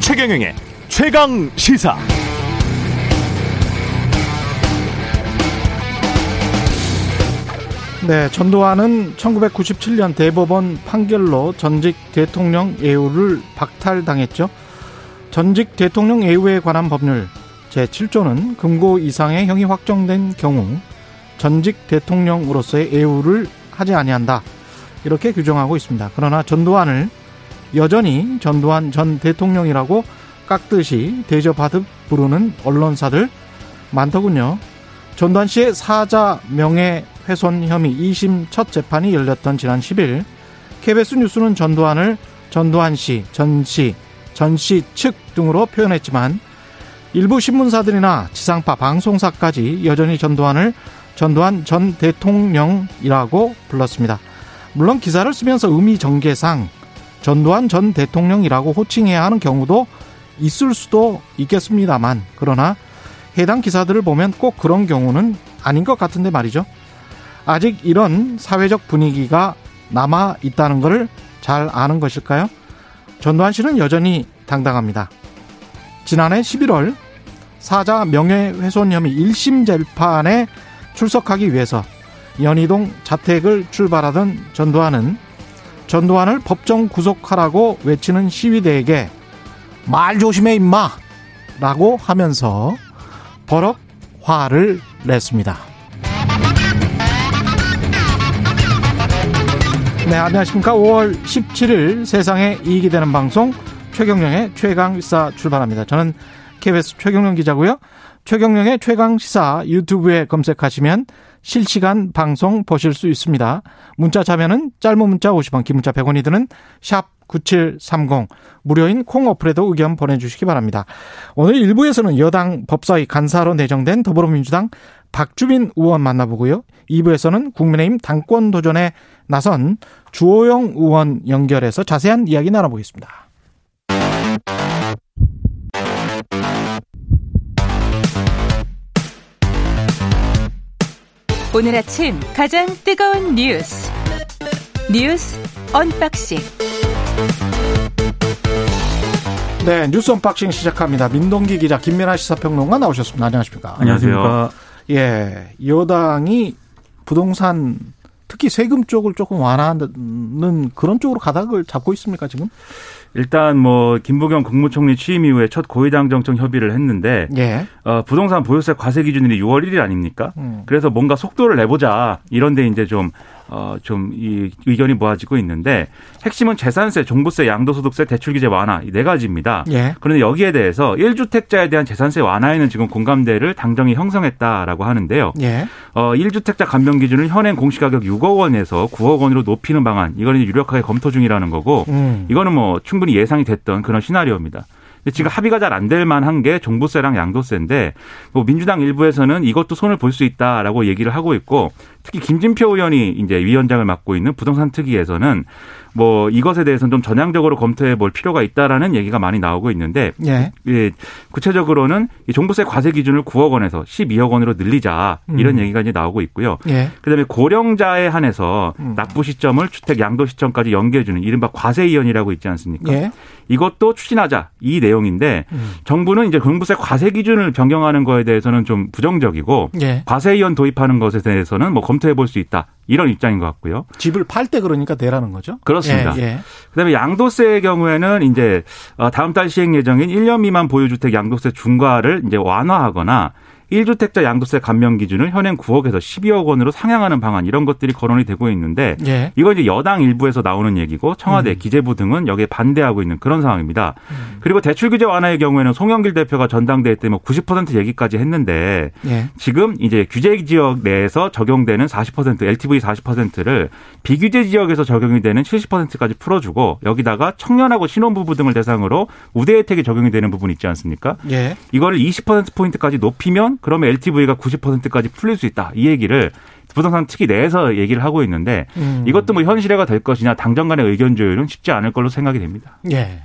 최경영의 최강 시사. 네, 전두환은 1997년 대법원 판결로 전직 대통령 예우를 박탈당했죠. 전직 대통령 예우에 관한 법률 제7조는 금고 이상의 형이 확정된 경우 전직 대통령으로서의 예우를 하지 아니한다. 이렇게 규정하고 있습니다. 그러나 전두환을 여전히 전두환 전 대통령이라고 깍듯이 대접하듯 부르는 언론사들 많더군요. 전두환 씨의 사자 명예훼손 혐의 2심 첫 재판이 열렸던 지난 10일 KBS 뉴스는 전두환을 전두환 씨, 전 씨, 전 씨 측 등으로 표현했지만 일부 신문사들이나 지상파 방송사까지 여전히 전두환을 전두환 전 대통령이라고 불렀습니다. 물론 기사를 쓰면서 의미 전개상 전두환 전 대통령이라고 호칭해야 하는 경우도 있을 수도 있겠습니다만 그러나 해당 기사들을 보면 꼭 그런 경우는 아닌 것 같은데 말이죠. 아직 이런 사회적 분위기가 남아 있다는 것을 잘 아는 것일까요? 전두환 씨는 여전히 당당합니다. 지난해 11월 사자 명예훼손 혐의 1심 재판에 출석하기 위해서 연희동 자택을 출발하던 전두환은 전두환을 법정 구속하라고 외치는 시위대에게 말 조심해 임마 라고 하면서 버럭 화를 냈습니다. 네, 안녕하십니까. 5월 17일 세상에 이익이 되는 방송 최경령의 최강시사 출발합니다. 저는 KBS 최경령 기자고요. 최경령의 최강 시사 유튜브에 검색하시면 실시간 방송 보실 수 있습니다. 문자 자면은 짧은 문자 50원, 긴 문자 100원이 드는 샵 9730 무료인 콩 어플에도 의견 보내주시기 바랍니다. 오늘 1부에서는 여당 법사위 간사로 내정된 더불어민주당 박주민 의원 만나보고요. 2부에서는 국민의힘 당권 도전에 나선 주호영 의원 연결해서 자세한 이야기 나눠보겠습니다. 오늘 아침 가장 뜨거운 뉴스 뉴스 unboxing 네, 뉴스 unboxing 시작합니다. 민동기 기자, 김민아 시사평론가 나오셨습니다. 안녕하십니까? 안녕하세요. 예, 여당이 부동산 특히 세금 쪽을 조금 완화하는 그런 쪽으로 가닥을 잡고 있습니까 지금? 일단 뭐 김부겸 국무총리 취임 이후에 첫 고위당 정청 협의를 했는데 예. 어, 부동산 보유세 과세 기준일이 6월 1일 아닙니까? 음. 그래서 뭔가 속도를 내보자 이런데 이제 좀 어, 좀 이 의견이 모아지고 있는데 핵심은 재산세, 종부세, 양도소득세, 대출규제 완화 이 네 가지입니다. 예. 그런데 여기에 대해서 1주택자에 대한 재산세 완화에는 지금 공감대를 당정이 형성했다라고 하는데요. 예. 어, 1주택자 감면 기준을 현행 공시가격 6억 원에서 9억 원으로 높이는 방안 이거는 유력하게 검토 중이라는 거고 음. 이거는 뭐 충분히 예상이 됐던 그런 시나리오입니다. 지금 합의가 잘 안 될 만한 게 종부세랑 양도세인데 뭐 민주당 일부에서는 이것도 손을 볼 수 있다라고 얘기를 하고 있고 특히 김진표 의원이 이제 위원장을 맡고 있는 부동산 특위에서는 뭐 이것에 대해서는 좀 전향적으로 검토해 볼 필요가 있다라는 얘기가 많이 나오고 있는데 예. 예, 구체적으로는 이 종부세 과세 기준을 9억 원에서 12억 원으로 늘리자 이런 음. 얘기가 이제 나오고 있고요. 예. 그다음에 고령자에 한해서 음. 납부 시점을 주택 양도 시점까지 연계해 주는 이른바 과세 이연이라고 있지 않습니까? 예. 이것도 추진하자 이 내용인데 음. 정부는 이제 종부세 과세 기준을 변경하는 거에 대해서는 좀 부정적이고 예. 과세 이연 도입하는 것에 대해서는 뭐 검 토해 볼 수 있다 이런 입장인 것 같고요. 집을 팔 때 그러니까 내라는 거죠. 그렇습니다. 예. 예. 그다음에 양도세의 경우에는 이제 어, 다음 달 시행 예정인 1년 미만 보유주택 양도세 중과를 이제 완화하거나 1주택자 양도세 감면 기준을 현행 9억에서 12억 원으로 상향하는 방안 이런 것들이 거론이 되고 있는데 예. 이건 이제 여당 일부에서 나오는 얘기고 청와대, 음. 기재부 등은 여기에 반대하고 있는 그런 상황입니다. 그리고 대출 규제 완화의 경우에는 송영길 대표가 전당대회 때 뭐 90% 얘기까지 했는데 예. 지금 이제 규제 지역 내에서 적용되는 40% LTV 40%를 비규제 지역에서 적용이 되는 70%까지 풀어주고 여기다가 청년하고 신혼부부 등을 대상으로 우대 혜택이 적용이 되는 부분 있지 않습니까? 예. 이거를 20% 포인트까지 높이면 그러면 LTV가 90%까지 풀릴 수 있다. 이 얘기를 부동산 특히 내에서 얘기를 하고 있는데 음. 이것도 뭐 현실화가 될 것이냐 당정 간의 의견 조율은 쉽지 않을 걸로 생각이 됩니다. 예.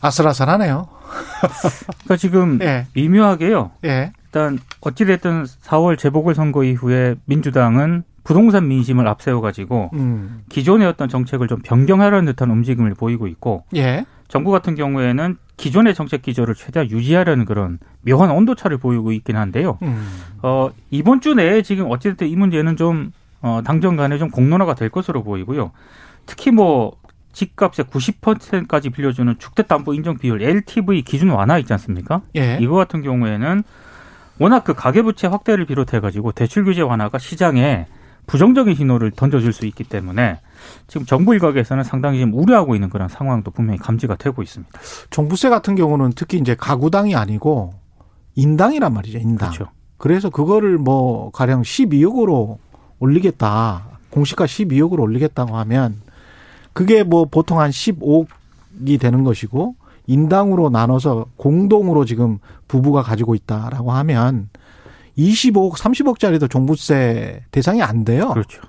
아슬아슬하네요. 그러니까 지금 예. 미묘하게요. 예. 일단 어찌됐든 4월 재보궐선거 이후에 민주당은 부동산 민심을 앞세워가지고 음. 기존의 어떤 정책을 좀 변경하려는 듯한 움직임을 보이고 있고 예. 정부 같은 경우에는 기존의 정책 기조를 최대한 유지하려는 그런 묘한 온도차를 보이고 있긴 한데요. 음. 어, 이번 주 내에 지금 어찌됐든 이 문제는 좀, 어, 당정 간에 좀 공론화가 될 것으로 보이고요. 특히 뭐, 집값의 90%까지 빌려주는 주택담보 인정 비율 LTV 기준 완화 있지 않습니까? 예. 이거 같은 경우에는 워낙 그 가계부채 확대를 비롯해 가지고 대출 규제 완화가 시장에 부정적인 신호를 던져줄 수 있기 때문에 지금 정부 일각에서는 상당히 지금 우려하고 있는 그런 상황도 분명히 감지가 되고 있습니다. 종부세 같은 경우는 특히 이제 가구당이 아니고 인당이란 말이죠. 인당. 그렇죠. 그래서 그거를 뭐 가령 12억으로 올리겠다. 공시가 12억으로 올리겠다고 하면 그게 뭐 보통 한 15억이 되는 것이고 인당으로 나눠서 공동으로 지금 부부가 가지고 있다라고 하면 25억, 30억짜리도 종부세 대상이 안 돼요. 그렇죠.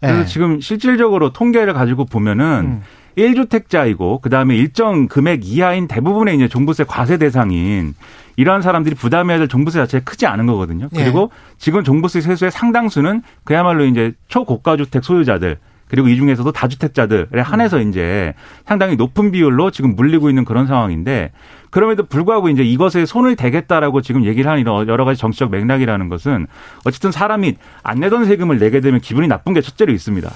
그래서 예. 지금 실질적으로 통계를 가지고 보면은 음. 1주택자이고 그다음에 일정 금액 이하인 대부분의 이제 종부세 과세 대상인 이러한 사람들이 부담해야 될 종부세 자체가 크지 않은 거거든요. 예. 그리고 지금 종부세 세수의 상당수는 그야말로 이제 초고가 주택 소유자들 그리고 이 중에서도 다주택자들에 한해서 이제 상당히 높은 비율로 지금 물리고 있는 그런 상황인데 그럼에도 불구하고 이제 이것에 손을 대겠다라고 지금 얘기를 하는 이런 여러 가지 정치적 맥락이라는 것은 어쨌든 사람이 안 내던 세금을 내게 되면 기분이 나쁜 게 첫째로 있습니다.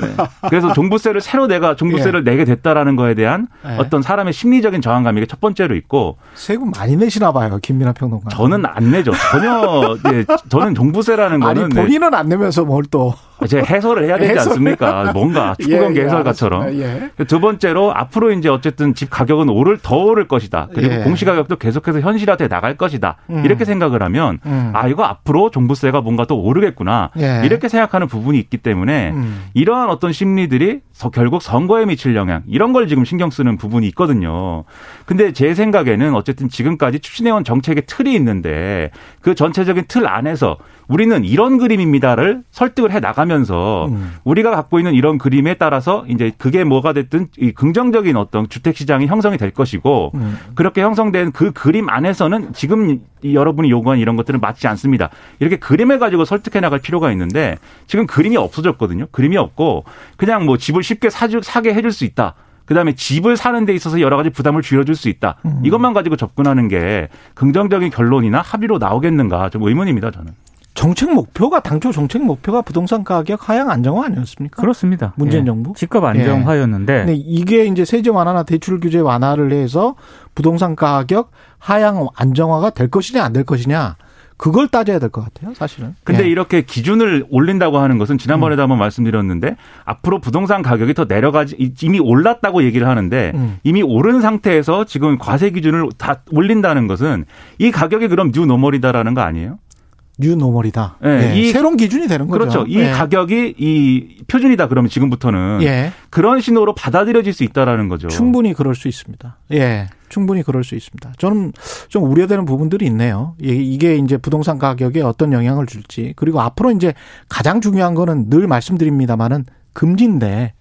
네. 그래서 종부세를 새로 내가 종부세를 내게 됐다라는 거에 대한 예. 어떤 사람의 심리적인 저항감이 게첫 번째로 있고 세금 많이 내시나 봐요. 김민하 평론가. 저는 안 내죠. 전혀 예, 저는 종부세라는 아니 거는 네, 본인은 안 내면서 뭘 또. 이제 해설을 해야 되지 해설. 않습니까? 뭔가 축구 예, 경기 예, 해설가처럼. 예. 두 번째로 앞으로 이제 어쨌든 집 가격은 오를 더 오를 것이다. 그리고 예. 공시 가격도 계속해서 현실화돼 나갈 것이다. 음. 이렇게 생각을 하면 음. 아 이거 앞으로 종부세가 뭔가 또 오르겠구나. 예. 이렇게 생각하는 부분이 있기 때문에 음. 이러한 어떤 심리들이 서- 결국 선거에 미칠 영향 이런 걸 지금 신경 쓰는 부분이 있거든요. 근데 제 생각에는 어쨌든 지금까지 추진해온 정책의 틀이 있는데 그 전체적인 틀 안에서 우리는 이런 그림입니다를 설득을 해 나가면서 음. 우리가 갖고 있는 이런 그림에 따라서 이제 그게 뭐가 됐든 이 긍정적인 어떤 주택 시장이 형성이 될 것이고 음. 그렇게 형성된 그 그림 안에서는 지금 이 여러분이 요구한 이런 것들은 맞지 않습니다. 이렇게 그림을 가지고 설득해 나갈 필요가 있는데 지금 그림이 없어졌거든요. 그림이 없고 그냥 뭐 집을 쉽게 사주, 사게 해줄 수 있다. 그다음에 집을 사는 데 있어서 여러 가지 부담을 줄여줄 수 있다. 음. 이것만 가지고 접근하는 게 긍정적인 결론이나 합의로 나오겠는가 좀 의문입니다. 저는. 정책 목표가 당초 정책 목표가 부동산 가격 하향 안정화 아니었습니까? 그렇습니다. 문재인 예. 정부? 집값 안정화였는데 근데 이게 이제 세제 완화나 대출 규제 완화를 해서 부동산 가격 하향 안정화가 될 것이냐 안 될 것이냐 그걸 따져야 될 것 같아요, 사실은. 근데 예. 이렇게 기준을 올린다고 하는 것은 지난번에도 한번 말씀드렸는데 앞으로 부동산 가격이 더 내려가지 이미 올랐다고 얘기를 하는데 음. 이미 오른 상태에서 지금 과세 기준을 다 올린다는 것은 이 가격이 그럼 new normal이다라는 거 아니에요? new normal이다. 예, 예, 이- 새로운 기준이 되는 거죠. 그렇죠. 이 예. 가격이 이 표준이다 그러면 지금부터는 예. 그런 신호로 받아들여질 수 있다라는 거죠. 충분히 그럴 수 있습니다. 예. 충분히 그럴 수 있습니다. 저는 좀 우려되는 부분들이 있네요. 이- 이게 이제 부동산 가격에 어떤 영향을 줄지. 그리고 앞으로 이제 가장 중요한 거는 늘 말씀드립니다만은 금리인데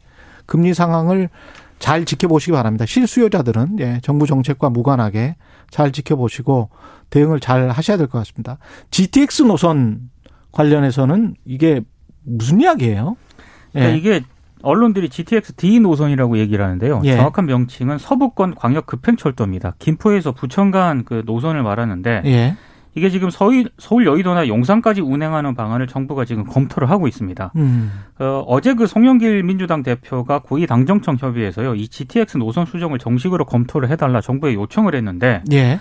금리 상황을 잘 지켜보시기 바랍니다. 실수요자들은 예, 정부 정책과 무관하게 잘 지켜보시고 대응을 잘 하셔야 될 것 같습니다. GTX 노선 관련해서는 이게 무슨 이야기예요? 그러니까 예. 이게 언론들이 GTX D 노선이라고 얘기를 하는데요. 예. 정확한 명칭은 서부권 광역 급행철도입니다. 김포에서 부천 간 그 노선을 말하는데 예. 이게 지금 서울, 서울 여의도나 용산까지 운행하는 방안을 정부가 지금 검토를 하고 있습니다. 음. 어, 어제 그 송영길 민주당 대표가 고위 당정청 협의회에서요. 이 GTX 노선 수정을 정식으로 검토를 해달라 정부에 요청을 했는데 예.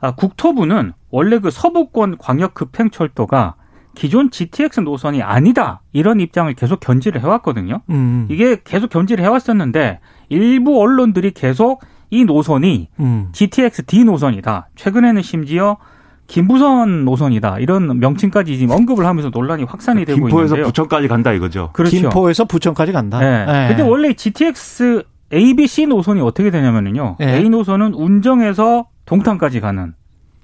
아, 국토부는 원래 그 서부권 광역 급행철도가 기존 GTX 노선이 아니다 이런 입장을 계속 견지를 해왔거든요. 음. 이게 계속 견지를 해왔었는데 일부 언론들이 계속 이 노선이 음. GTX D 노선이다. 최근에는 심지어 김부선 노선이다. 이런 명칭까지 지금 언급을 하면서 논란이 확산이 되고 김포에서 있는데요. 부천까지 간다 이거죠. 그렇죠. 김포에서 부천까지 간다. 네. 예. 근데 원래 GTX A, B, C 노선이 어떻게 되냐면요. 예. A 노선은 운정에서 동탄까지 가는.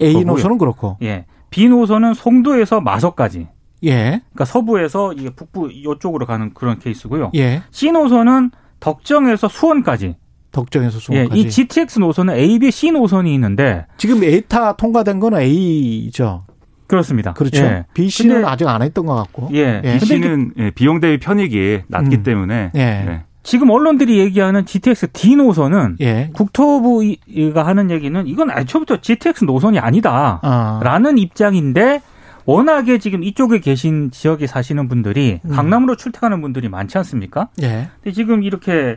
A 거고요. 노선은 그렇고. 예. B 노선은 송도에서 마석까지. 예. 그러니까 서부에서 이게 북부 이쪽으로 가는 그런 케이스고요. 예. C 노선은 덕정에서 수원까지. 덕정에서 예, 수원까지. 이 GTX 노선은 A, B, C 노선이 있는데 지금 에타 통과된 건 A죠. 그렇습니다. 그렇죠. 예. B 근데- 아직 안 했던 것 같고. 예. 예. B 씨는 예, 비용 대비 편익이 낮기 음. 때문에 예. 예. 지금 언론들이 얘기하는 GTX D 노선은 예. 국토부가 하는 얘기는 이건 애초부터 GTX 노선이 아니다. 아. 라는 입장인데 워낙에 지금 이쪽에 계신 지역에 사시는 분들이 음. 강남으로 출퇴하는 분들이 많지 않습니까? 예. 근데 지금 이렇게 에,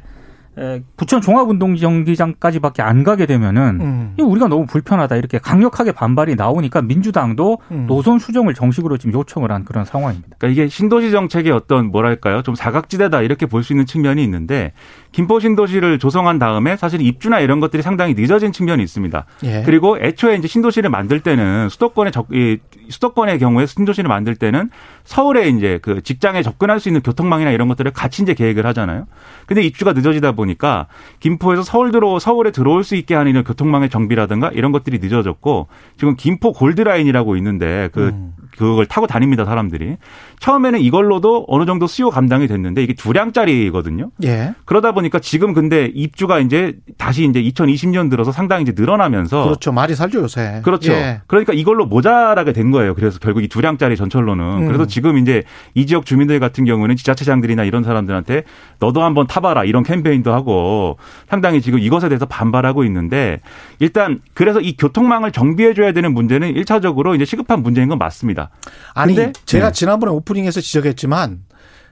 부천 종합운동경기장까지밖에 안 가게 되면은 음. 우리가 너무 불편하다 이렇게 강력하게 반발이 나오니까 민주당도 음. 노선 수정을 정식으로 지금 요청을 한 그런 상황입니다. 그러니까 이게 신도시 정책의 어떤 뭐랄까요 좀 사각지대다 이렇게 볼 수 있는 측면이 있는데 김포 신도시를 조성한 다음에 사실 입주나 이런 것들이 상당히 늦어진 측면이 있습니다. 예. 그리고 애초에 이제 신도시를 만들 때는 수도권의 적, 이 수도권의 경우에 신도시를 만들 때는 서울에 이제 그 직장에 접근할 수 있는 교통망이나 이런 것들을 같이 이제 계획을 하잖아요. 근데 입주가 늦어지다 보니 까 김포에서 서울 들어 서울에 들어올 수 있게 하는 이런 교통망의 정비라든가 이런 것들이 늦어졌고 지금 김포 골드라인이라고 있는데 그 음. 그걸 타고 다닙니다 사람들이 처음에는 이걸로도 어느 정도 수요 감당이 됐는데 이게 두 량짜리거든요. 예. 그러다 보니까 지금 근데 입주가 이제 다시 이제 2020년 들어서 상당히 이제 늘어나면서 그렇죠. 말이 살죠, 요새. 그렇죠. 예. 그러니까 이걸로 모자라게 된 거예요. 그래서 결국 이 두 량짜리 전철로는. 음. 그래서 지금 이제 이 지역 주민들 같은 경우는 지자체장들이나 이런 사람들한테 너도 한번 타봐라 이런 캠페인도 하고 상당히 지금 이것에 대해서 반발하고 있는데 일단 그래서 이 교통망을 정비해줘야 되는 문제는 일차적으로 이제 시급한 문제인 건 맞습니다. 아니, 근데- 제가 네. 지난번에 오프닝에서 지적했지만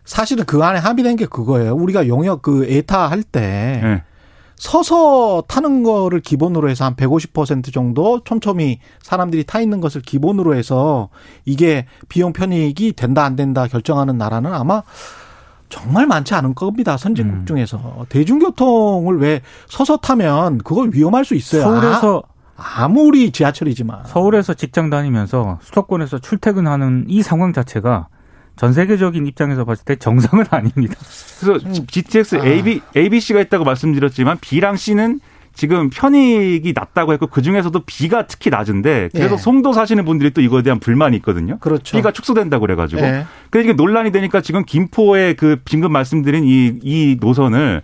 사실은 그 안에 합의된 게 그거예요. 우리가 용역 그 에타 할때 예. 서서 타는 거를 기본으로 해서 한 150% 정도 촘촘히 사람들이 타 있는 것을 기본으로 해서 이게 비용 편익이 된다 안 된다 결정하는 나라는 아마 정말 많지 않은 겁니다. 선진국 음. 중에서 대중교통을 왜 서서 타면 그걸 위험할 수 있어요. 서울에서 아, 무리 지하철이지만 서울에서 직장 다니면서 수도권에서 출퇴근하는 이 상황 자체가 전 세계적인 입장에서 봤을 때 정상은 아닙니다. 그래서 GTX 아. A, B, A, B, C가 있다고 말씀드렸지만 B랑 C는 지금 편익이 낮다고 했고 그 중에서도 B가 특히 낮은데 그래서 예. 송도 사시는 분들이 또 이거에 대한 불만이 있거든요. 그렇죠. B가 축소된다고 그래가지고. 예. 그러니까 이게 논란이 되니까 지금 김포의 그 지금 말씀드린 이, 이 노선을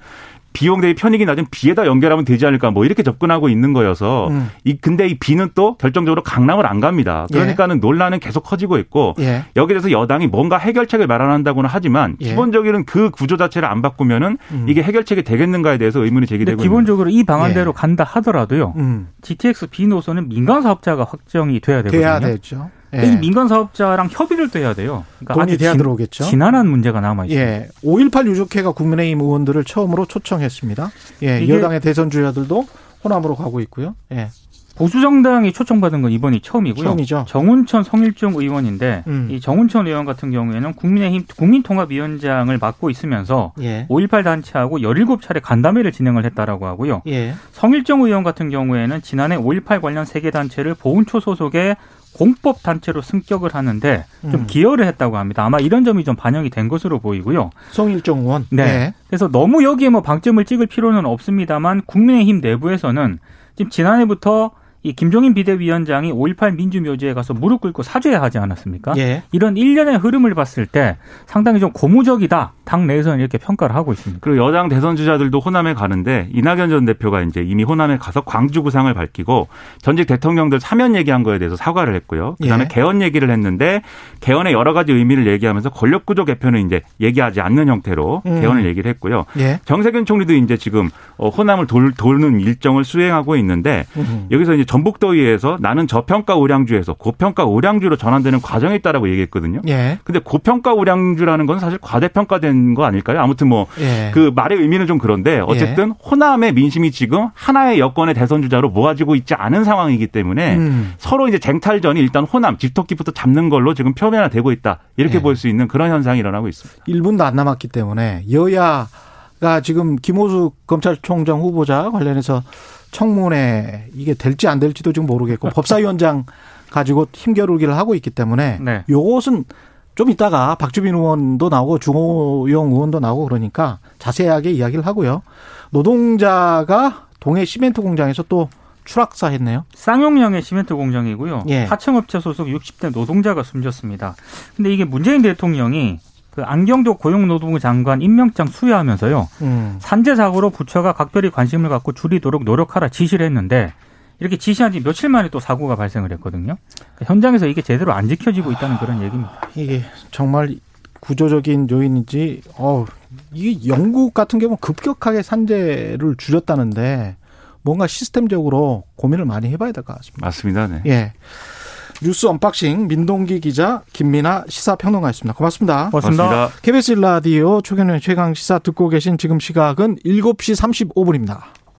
비용 대비 편익이 낮은 B에다 연결하면 되지 않을까 뭐 이렇게 접근하고 있는 거여서 음. 이 근데 이 B는 또 결정적으로 강남을 안 갑니다. 그러니까는 논란은 계속 커지고 있고 예. 여기에 대해서 여당이 뭔가 해결책을 마련한다고는 하지만 예. 기본적으로는 그 구조 자체를 안 바꾸면은 음. 이게 해결책이 되겠는가에 대해서 의문이 제기되고 있는 기본적으로 이 방안대로 예. 간다 하더라도요. 음. GTX B 노선은 민간 사업자가 확정이 돼야 되거든요. 돼야 되죠. 예. 이 민간 사업자랑 협의를 또 해야 돼요. 그러니까 돈이 돼야 진- 들어오겠죠. 지난한 문제가 남아 있어요. 예. 5.18 유족회가 국민의힘 의원들을 처음으로 초청했습니다. 예. 여당의 대선 주자들도 호남으로 가고 있고요. 예. 보수 정당이 초청받은 건 이번이 처음이고요. 처음이죠. 정운천 성일종 의원인데 음. 이 정운천 의원 같은 경우에는 국민의힘 국민통합위원장을 맡고 있으면서 예. 5.18 단체하고 17차례 간담회를 진행을 했다라고 하고요. 예. 성일정 의원 같은 경우에는 지난해 5.18 관련 세계 단체를 보훈처 소속의 공법 단체로 승격을 하는데 좀 음. 기여를 했다고 합니다. 아마 이런 점이 좀 반영이 된 것으로 보이고요. 송일정 의원. 네. 예. 그래서 너무 여기에 뭐 방점을 찍을 필요는 없습니다만 국민의힘 내부에서는 지금 지난해부터 이 김종인 비대위원장이 5.18 민주묘지에 가서 무릎 꿇고 사죄해야 하지 않았습니까? 예. 이런 일련의 흐름을 봤을 때 상당히 좀 고무적이다. 당 내에서는 이렇게 평가를 하고 있습니다. 그리고 여당 대선 주자들도 호남에 가는데 이낙연 전 대표가 이제 이미 호남에 가서 광주 구상을 밝히고 전직 대통령들 사면 얘기한 거에 대해서 사과를 했고요. 그다음에 예. 개헌 얘기를 했는데 개헌의 여러 가지 의미를 얘기하면서 권력 구조 개편은 이제 얘기하지 않는 형태로 음. 개헌을 얘기를 했고요. 예. 정세균 총리도 이제 지금 어, 호남을 돌, 도는 일정을 수행하고 있는데 음. 여기서 이제 전북도의회에서 나는 저평가 우량주에서 고평가 우량주로 전환되는 과정이 있다라고 얘기했거든요. 예. 근데 고평가 우량주라는 건 사실 과대평가된 거 아닐까요? 아무튼 뭐 예. 그 말의 의미는 좀 그런데 어쨌든 호남의 민심이 지금 하나의 여권의 대선 주자로 모아지고 있지 않은 상황이기 때문에 음. 서로 이제 쟁탈전이 일단 호남 집토끼부터 잡는 걸로 지금 표면화되고 있다 이렇게 예. 볼수 있는 그런 현상이 일어나고 있습니다. 1분도 안 남았기 때문에 여야 가 지금 김호수 검찰총장 후보자 관련해서 청문회 이게 될지 안 될지도 지금 모르겠고 법사위원장 가지고 힘겨루기를 하고 있기 때문에 네. 요것은 좀 이따가 박주민 의원도 나오고 중호용 의원도 나오고 그러니까 자세하게 이야기를 하고요. 노동자가 동해 시멘트 공장에서 또 추락사했네요. 쌍용량의 시멘트 공장이고요. 예. 하청업체 소속 60대 노동자가 숨졌습니다. 근데 이게 문재인 대통령이 그 안경조 고용노동부 장관 임명장 수여하면서요. 음. 산재 사고로 부처가 각별히 관심을 갖고 줄이도록 노력하라 지시를 했는데 이렇게 지시한 지 며칠 만에 또 사고가 발생을 했거든요. 그러니까 현장에서 이게 제대로 안 지켜지고 있다는 그런 얘기입니다. 이게 정말 구조적인 요인인지, 어, 이 영국 같은 경우는 급격하게 산재를 줄였다는데 뭔가 시스템적으로 고민을 많이 해봐야 될 것 같습니다. 맞습니다. 네. 예. 뉴스 unboxing 민동기 기자 김민아 시사평론가였습니다. 고맙습니다. 고맙습니다. 맞습니다. KBS 라디오 최경영 최강 시사 듣고 계신 지금 시각은 7시 35분입니다.